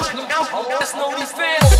Now, let's know these.